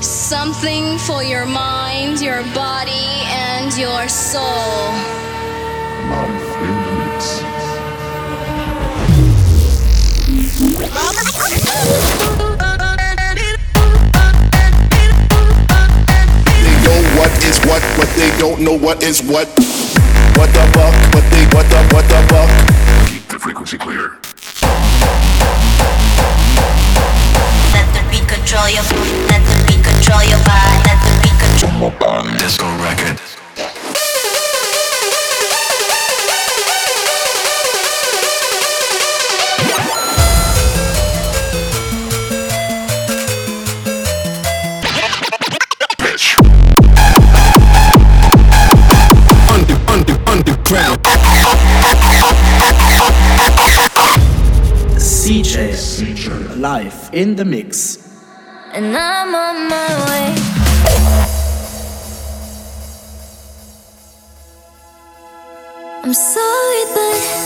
Something for your mind, your body, and your soul. Life in. They know what is what, but they don't know what is what. What the fuck? What they? What the? What the fuck? Keep the frequency clear. Control your Let the beat control your body Let the beat control Disco record. Pitch. Under, under, underground. CJ CJ. live in the mix. And I'm on my way. I'm sorry but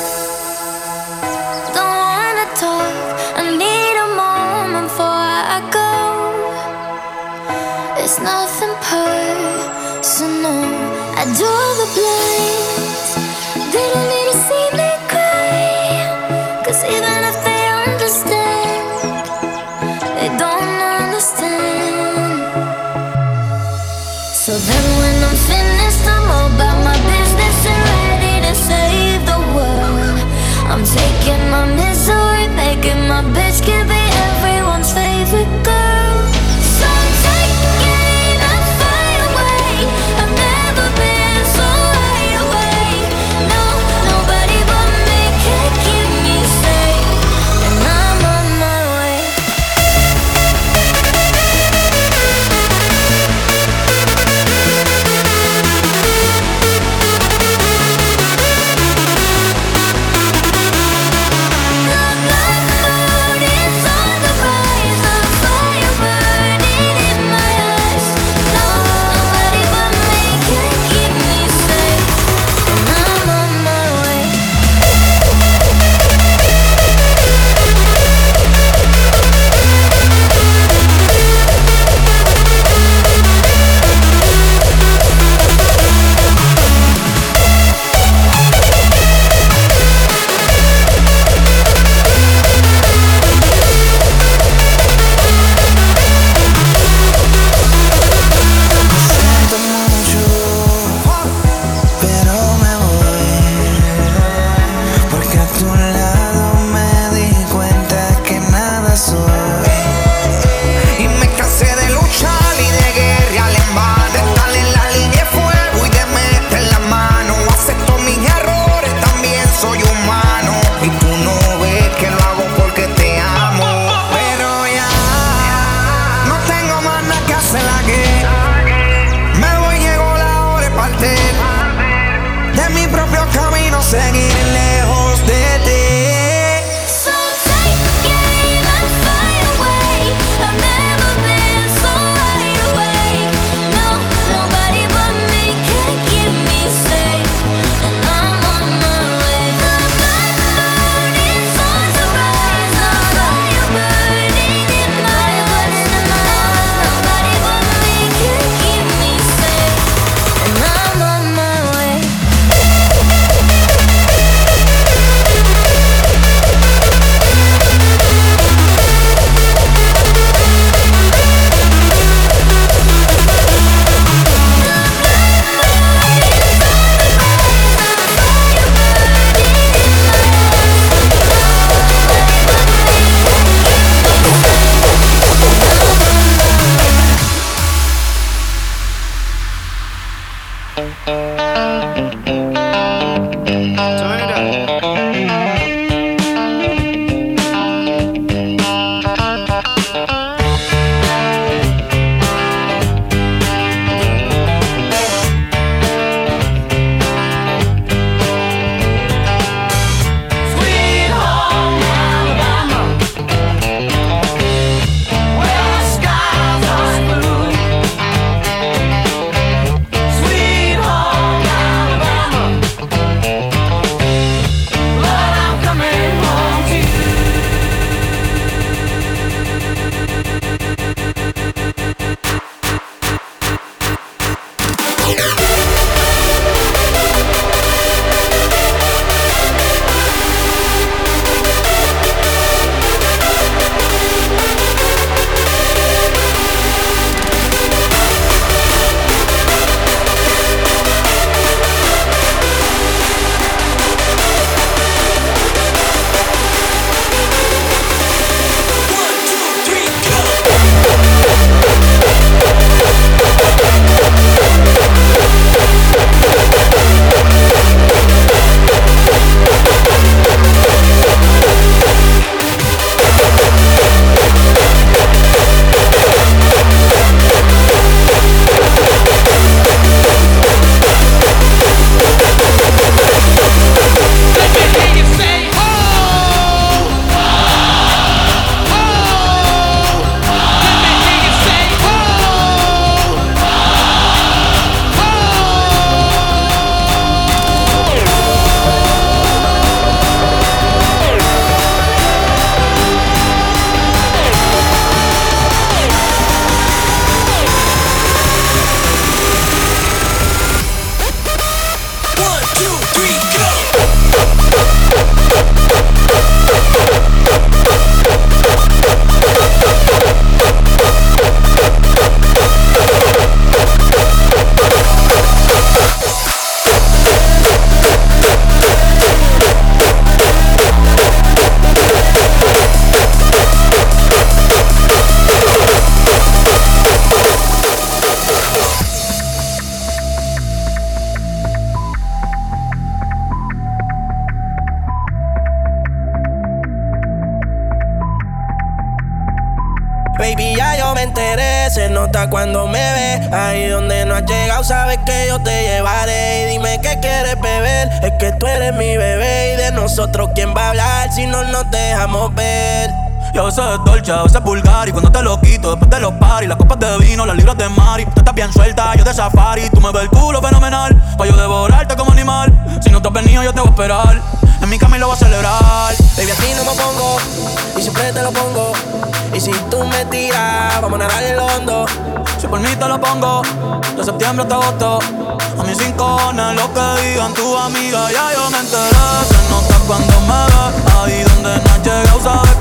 A mis cinco cojones lo que digan tu amiga, ya yo me enteré. Se nota cuando me ve, ahí donde no llega llegado, sabes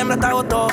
septiembre hasta agosto.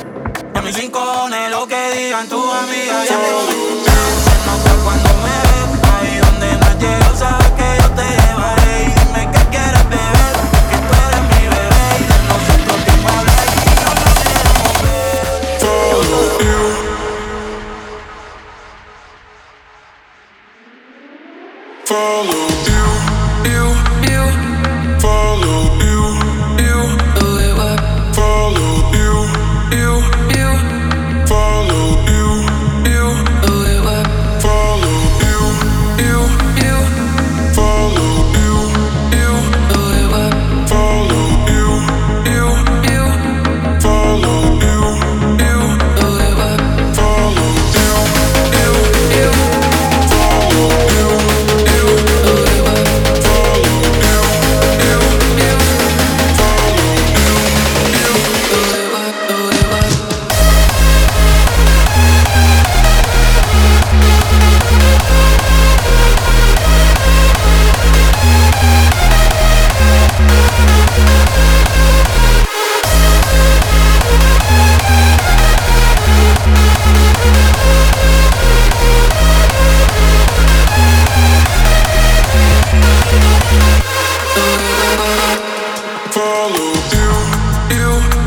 do you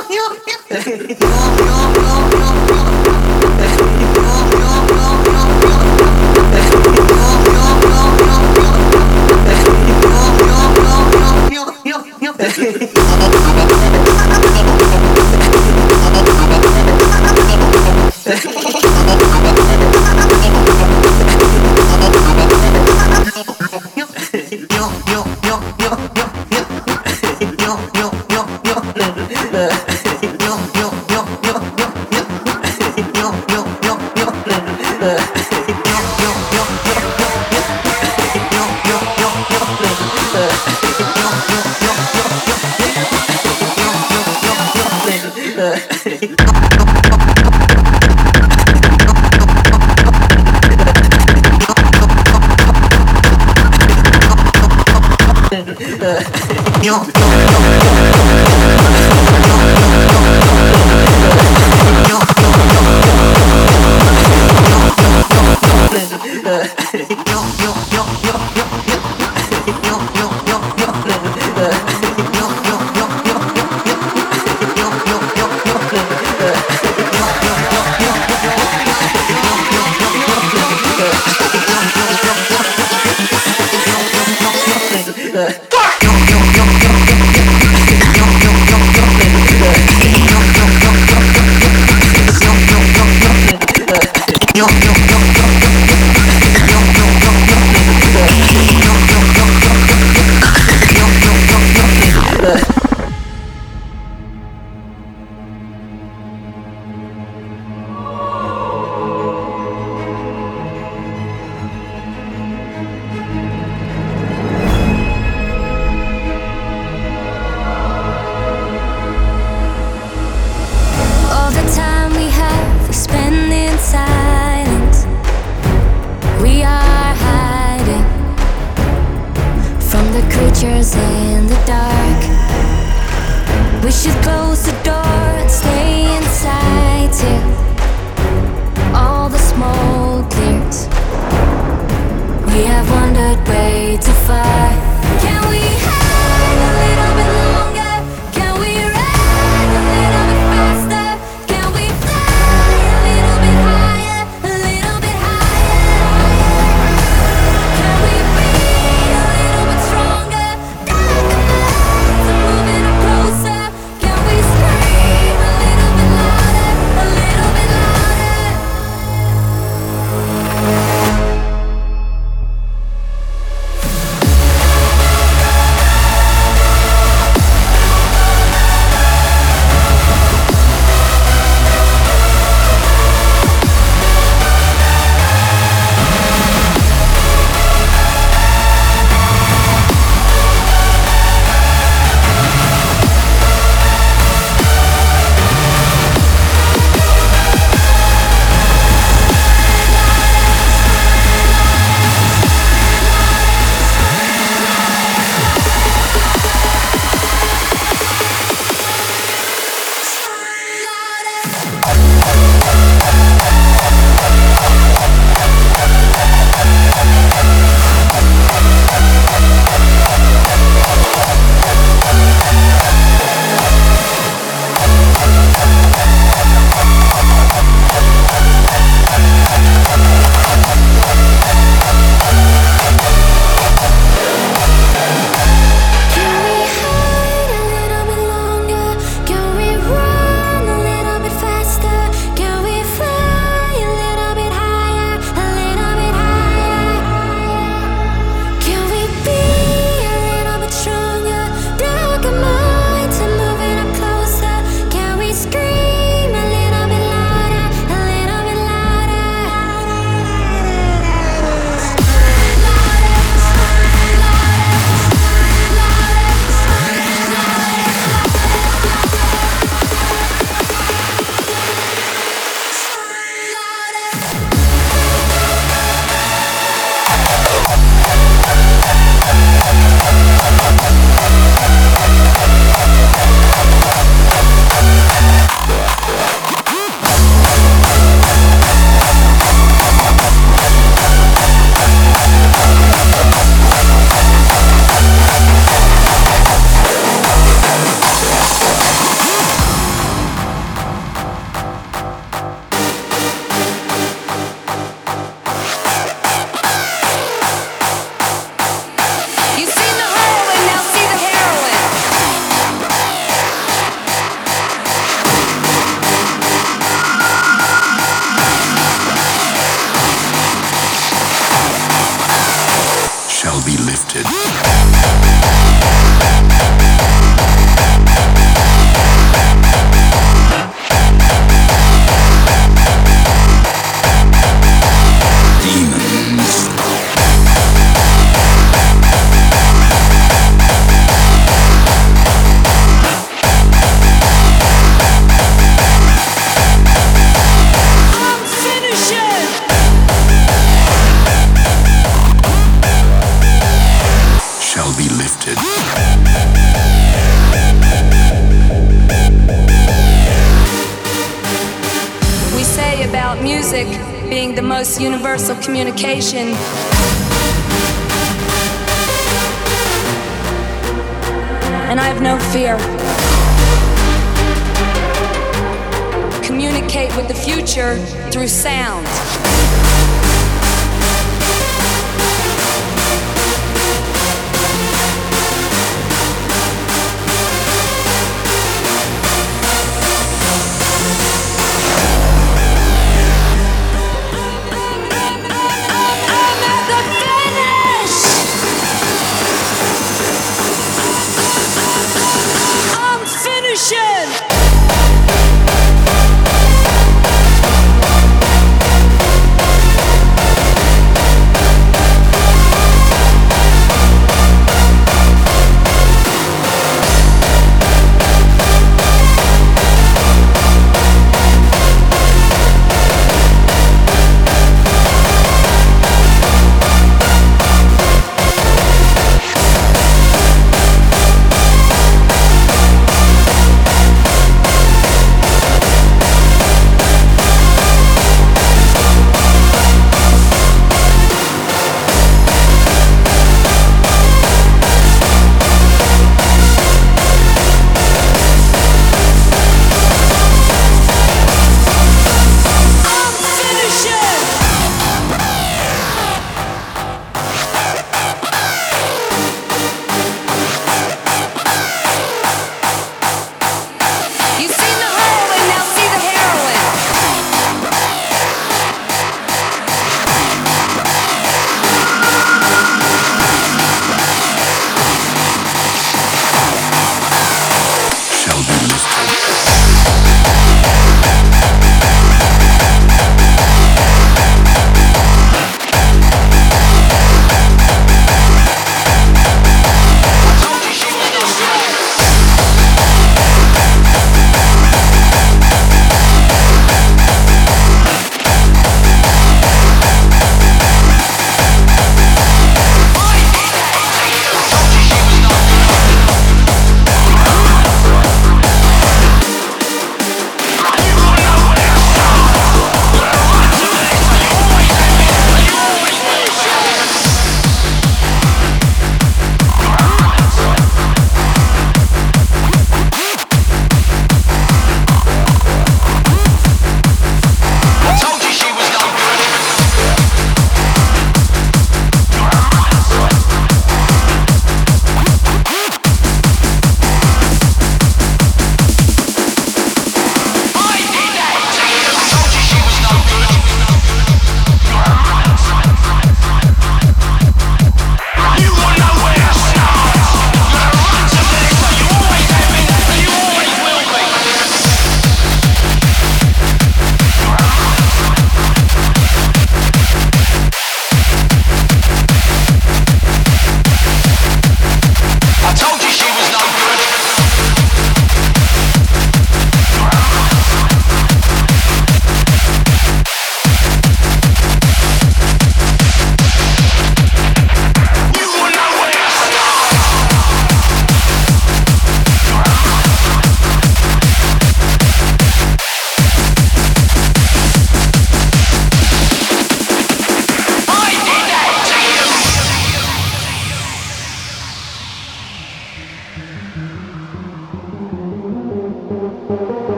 communication.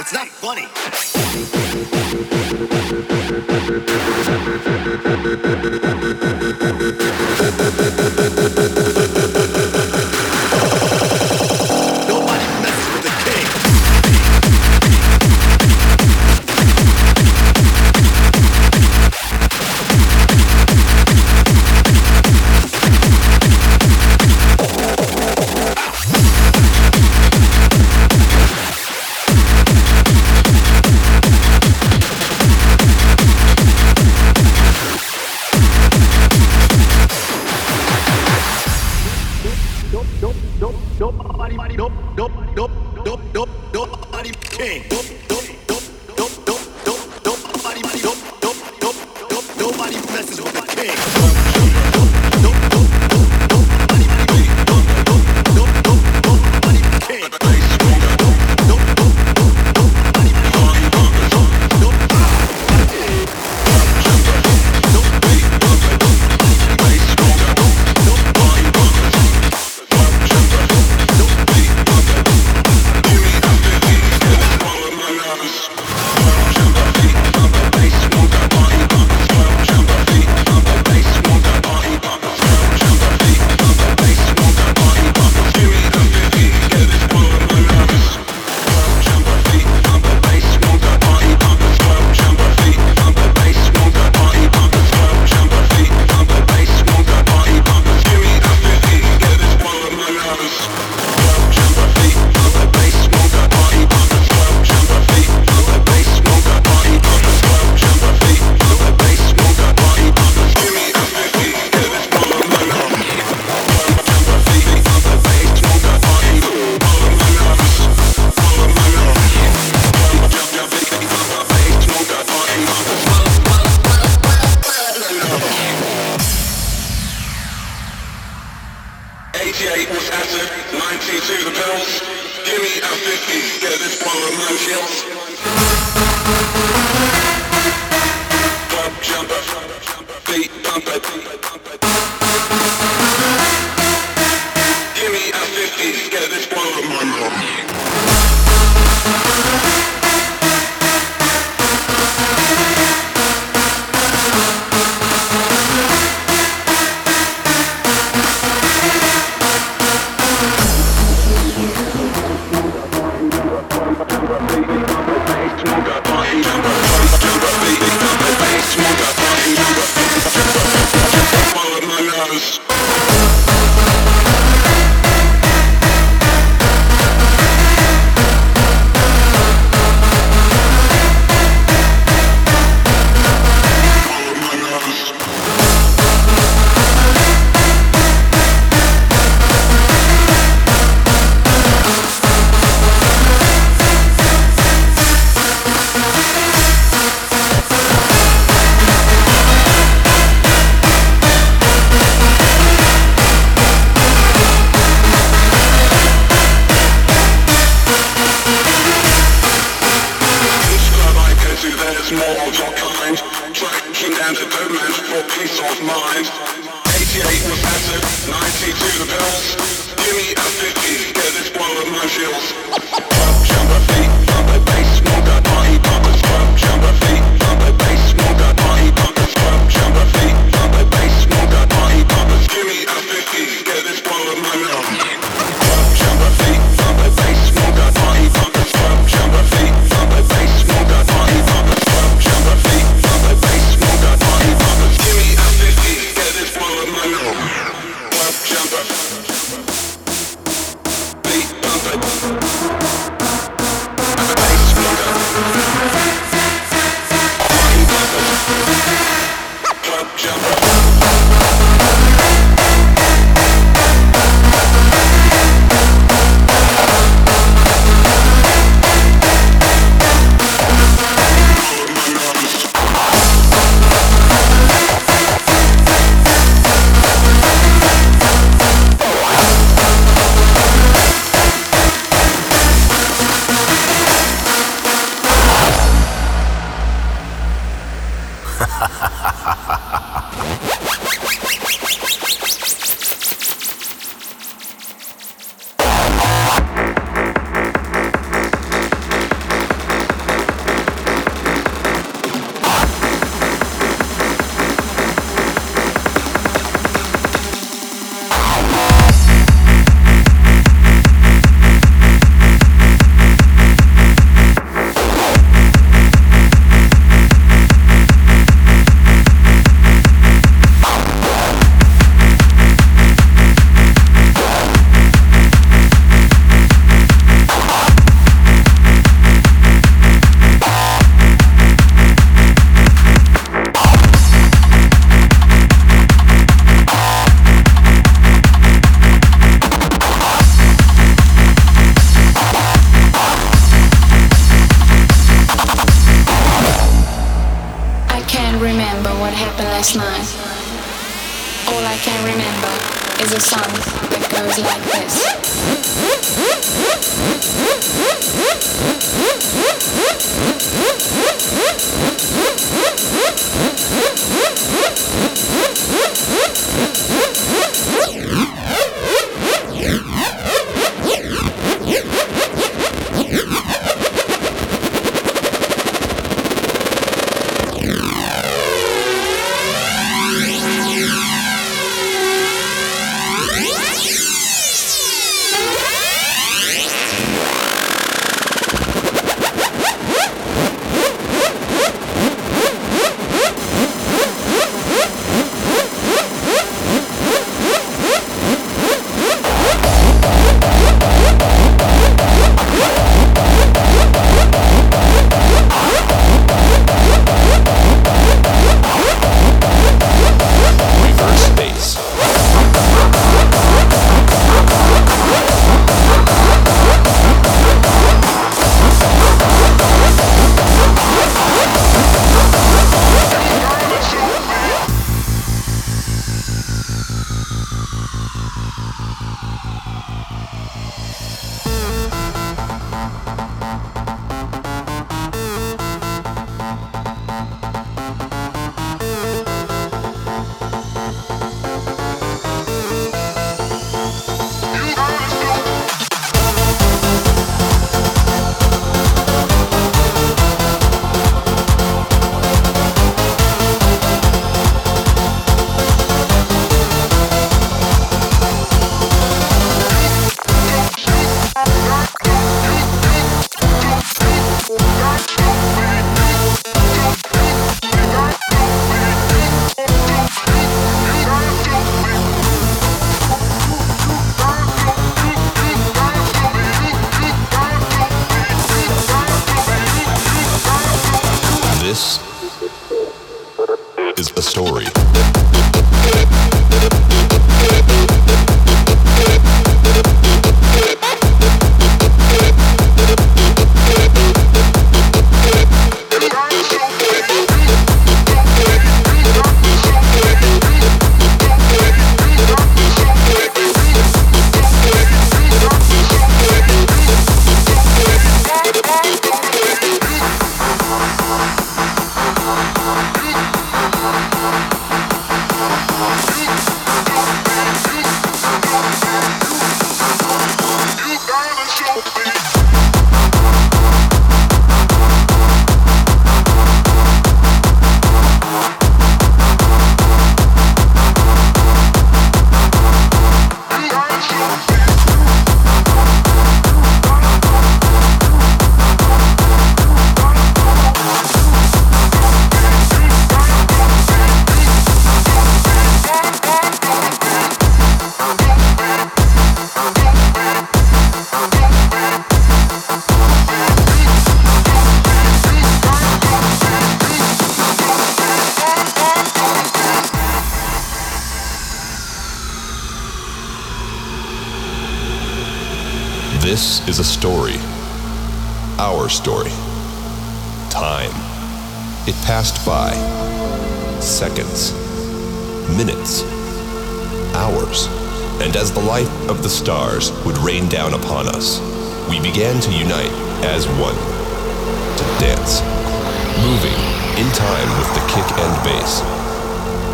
It's not funny. 68 Wisconsin, 92 the pedals. Give me a 50. Yeah, this one of my shells. Club jumper, beat bumper. Give me a 50. Yeah, this one of my shells. is a story. Our story. Time. It passed by. Seconds. Minutes. Hours. And as the light of the stars would rain down upon us, we began to unite as one. To dance. Moving in time with the kick and bass.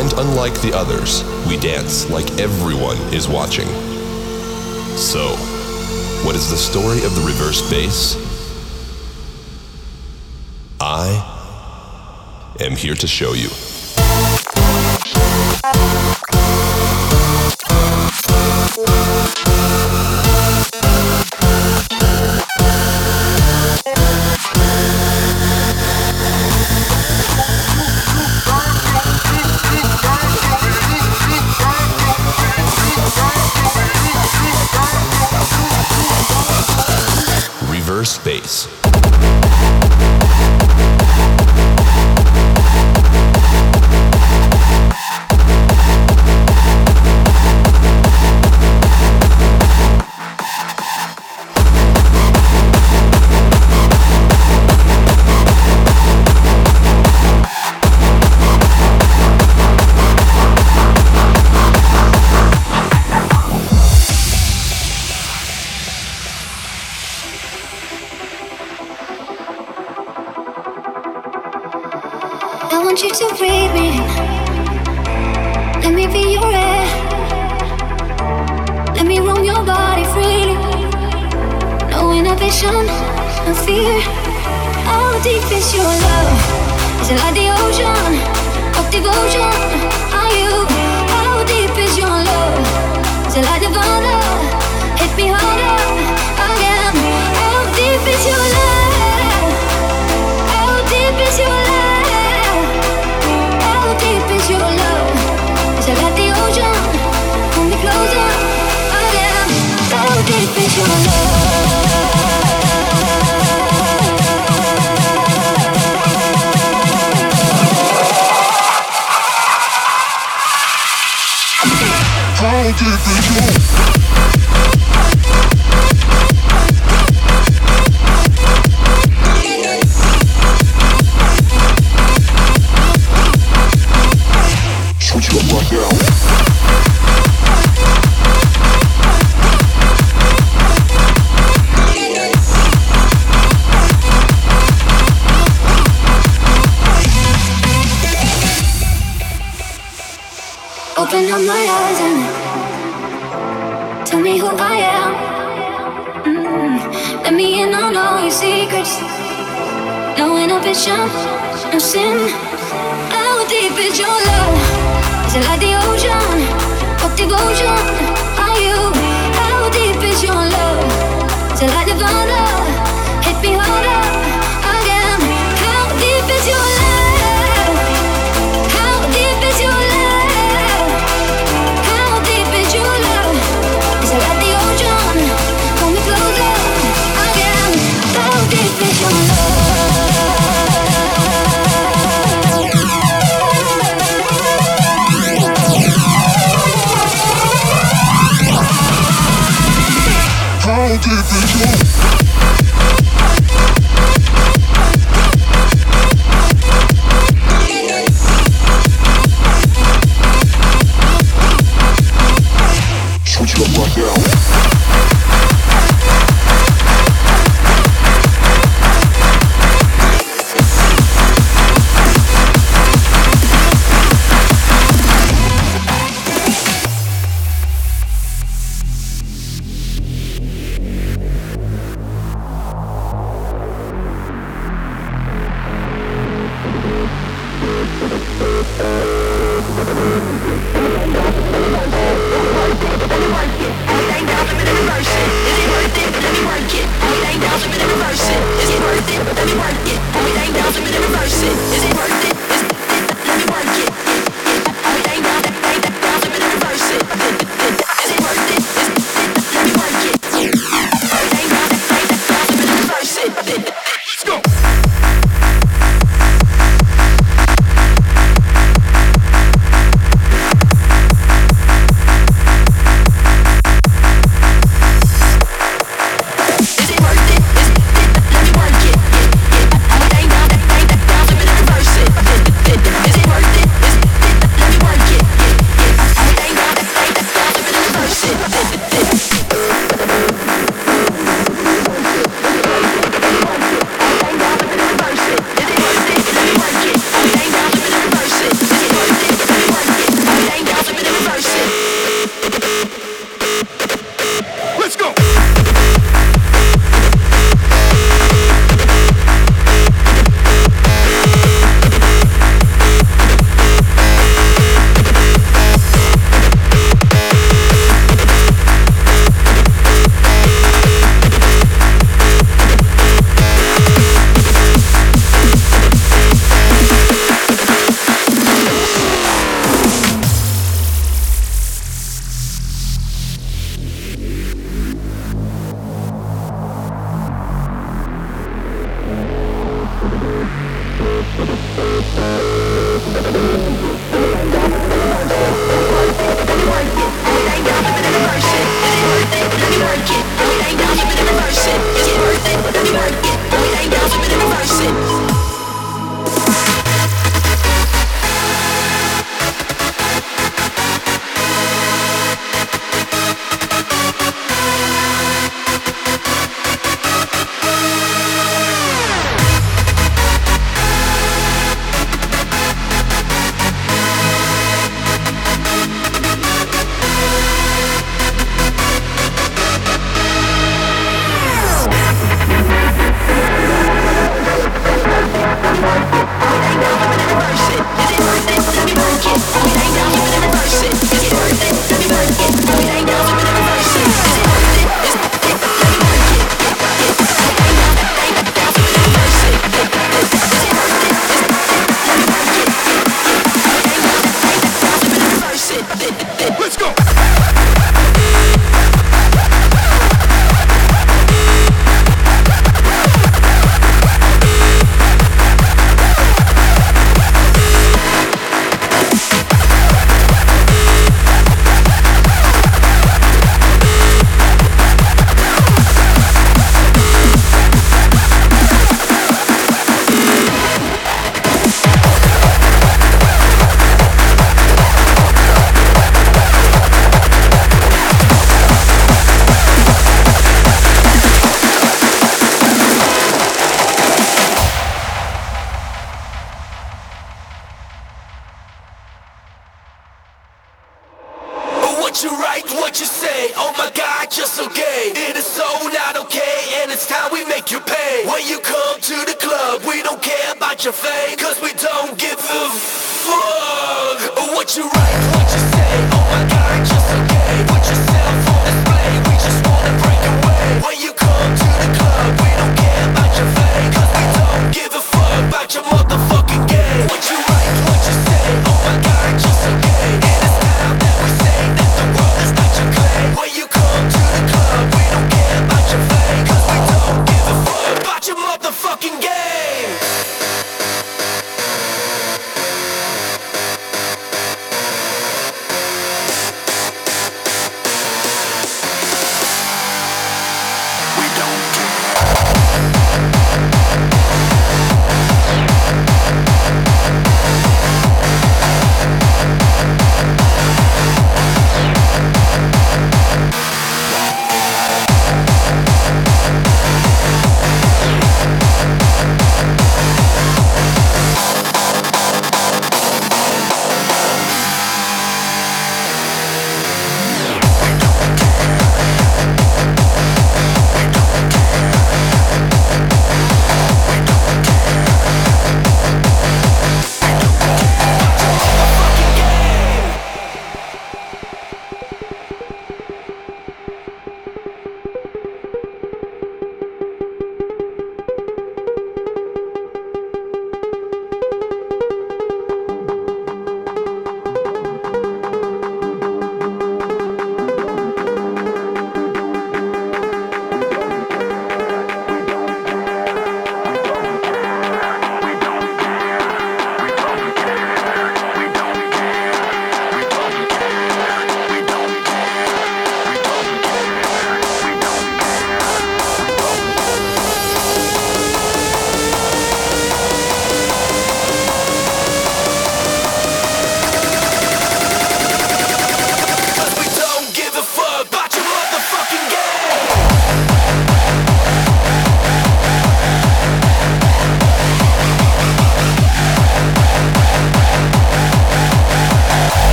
And unlike the others, we dance like everyone is watching. the reverse bass? I am here to show you.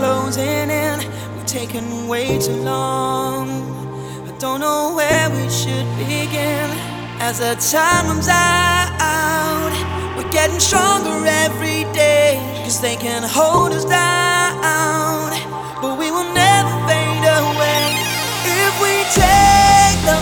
closing in. We've taken way too long. I don't know where we should begin. As the time runs out, we're getting stronger every day. Cause they can hold us down, but we will never fade away. If we take the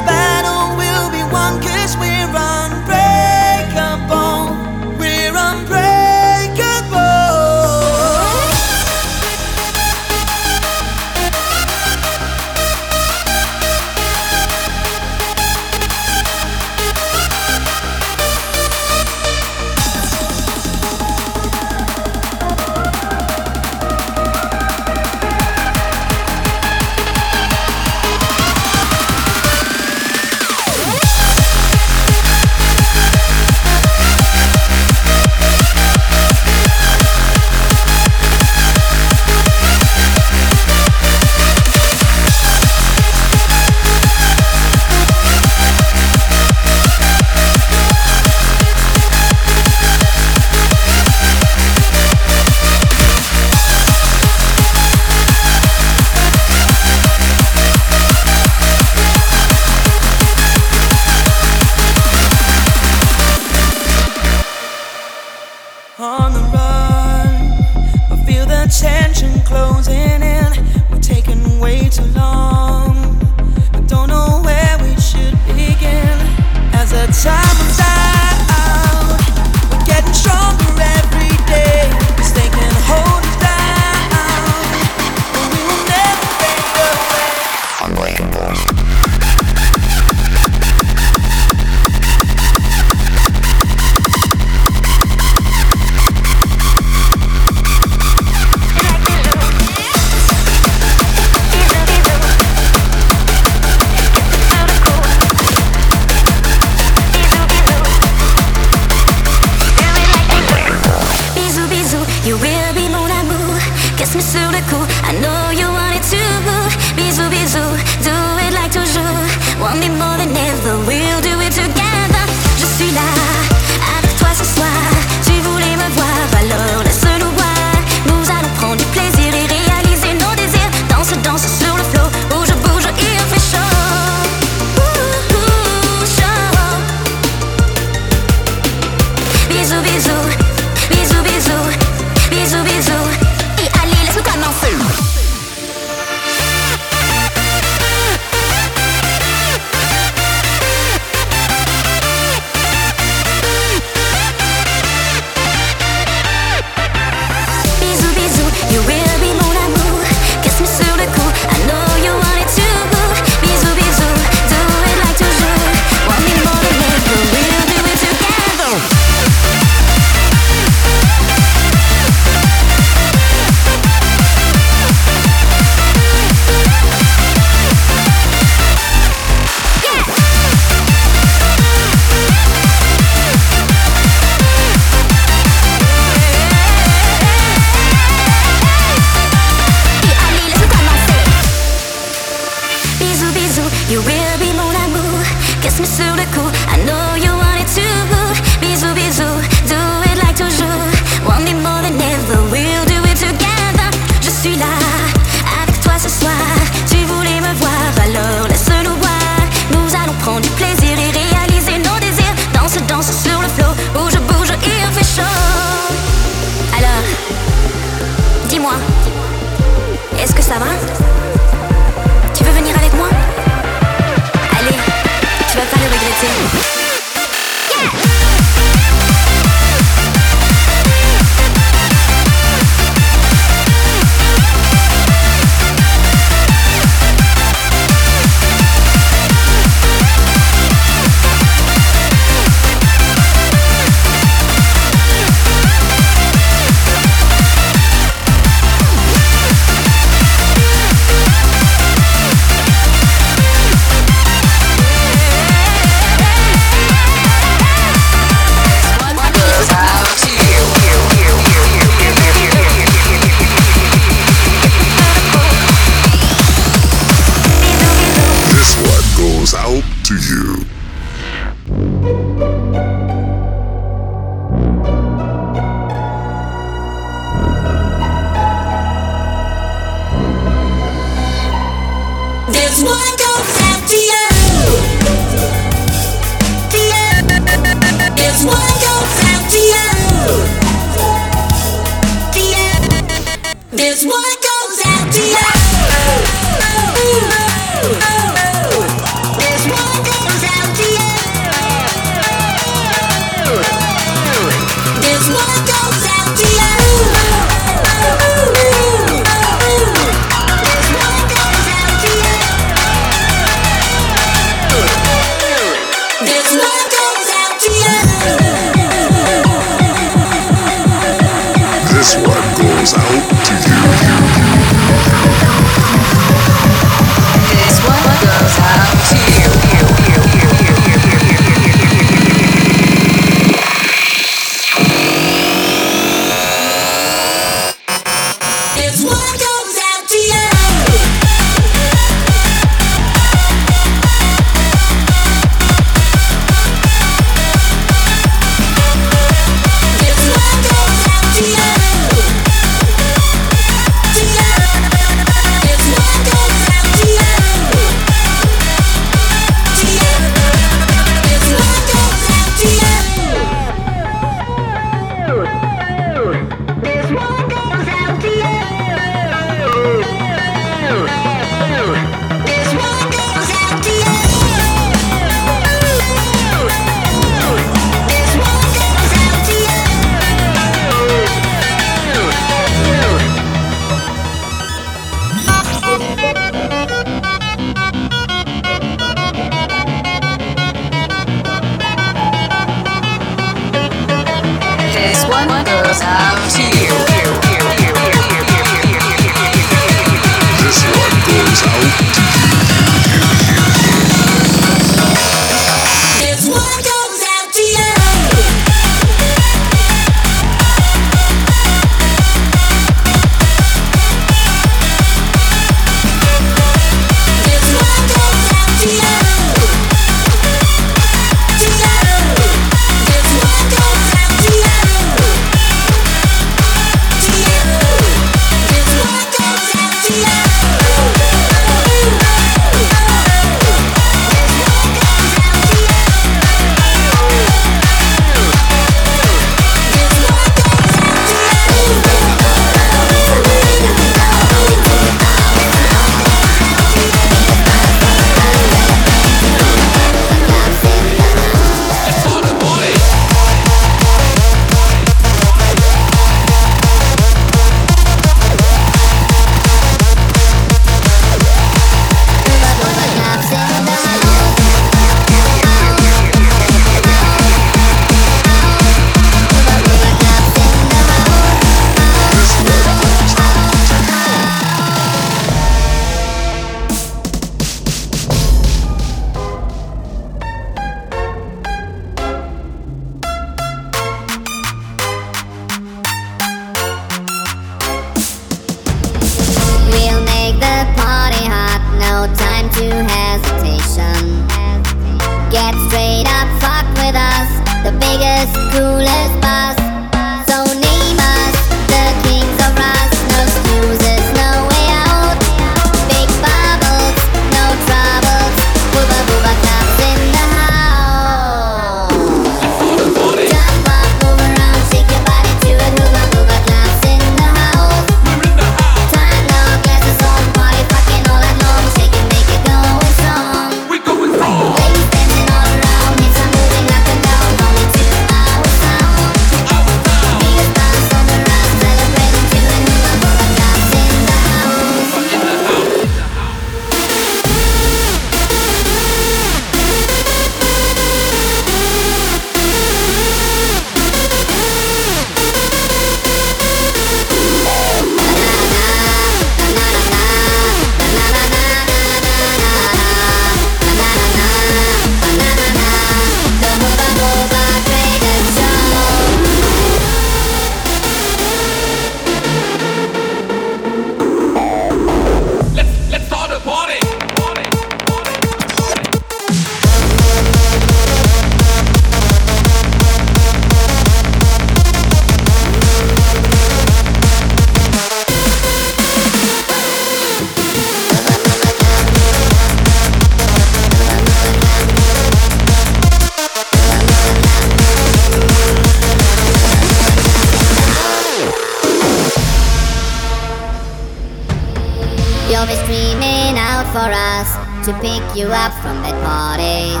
pick you up from bed parties.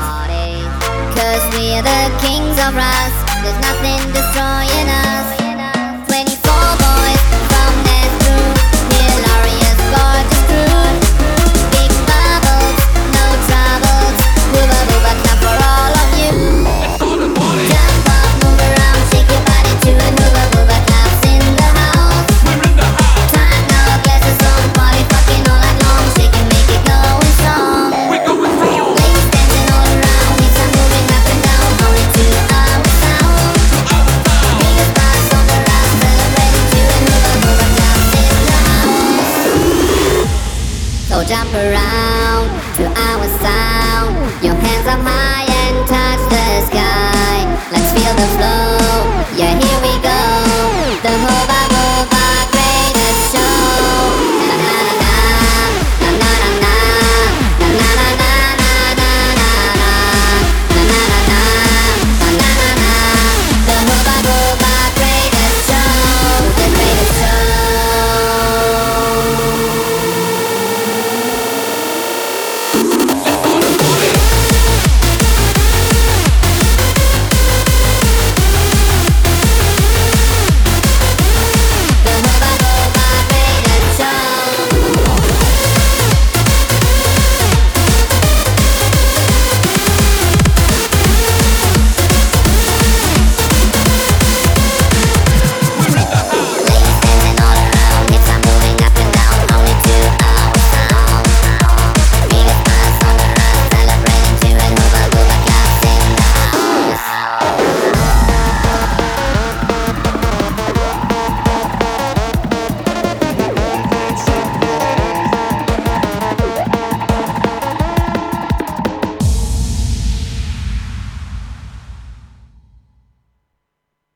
Cause we're the kings of rust, there's nothing destroying us.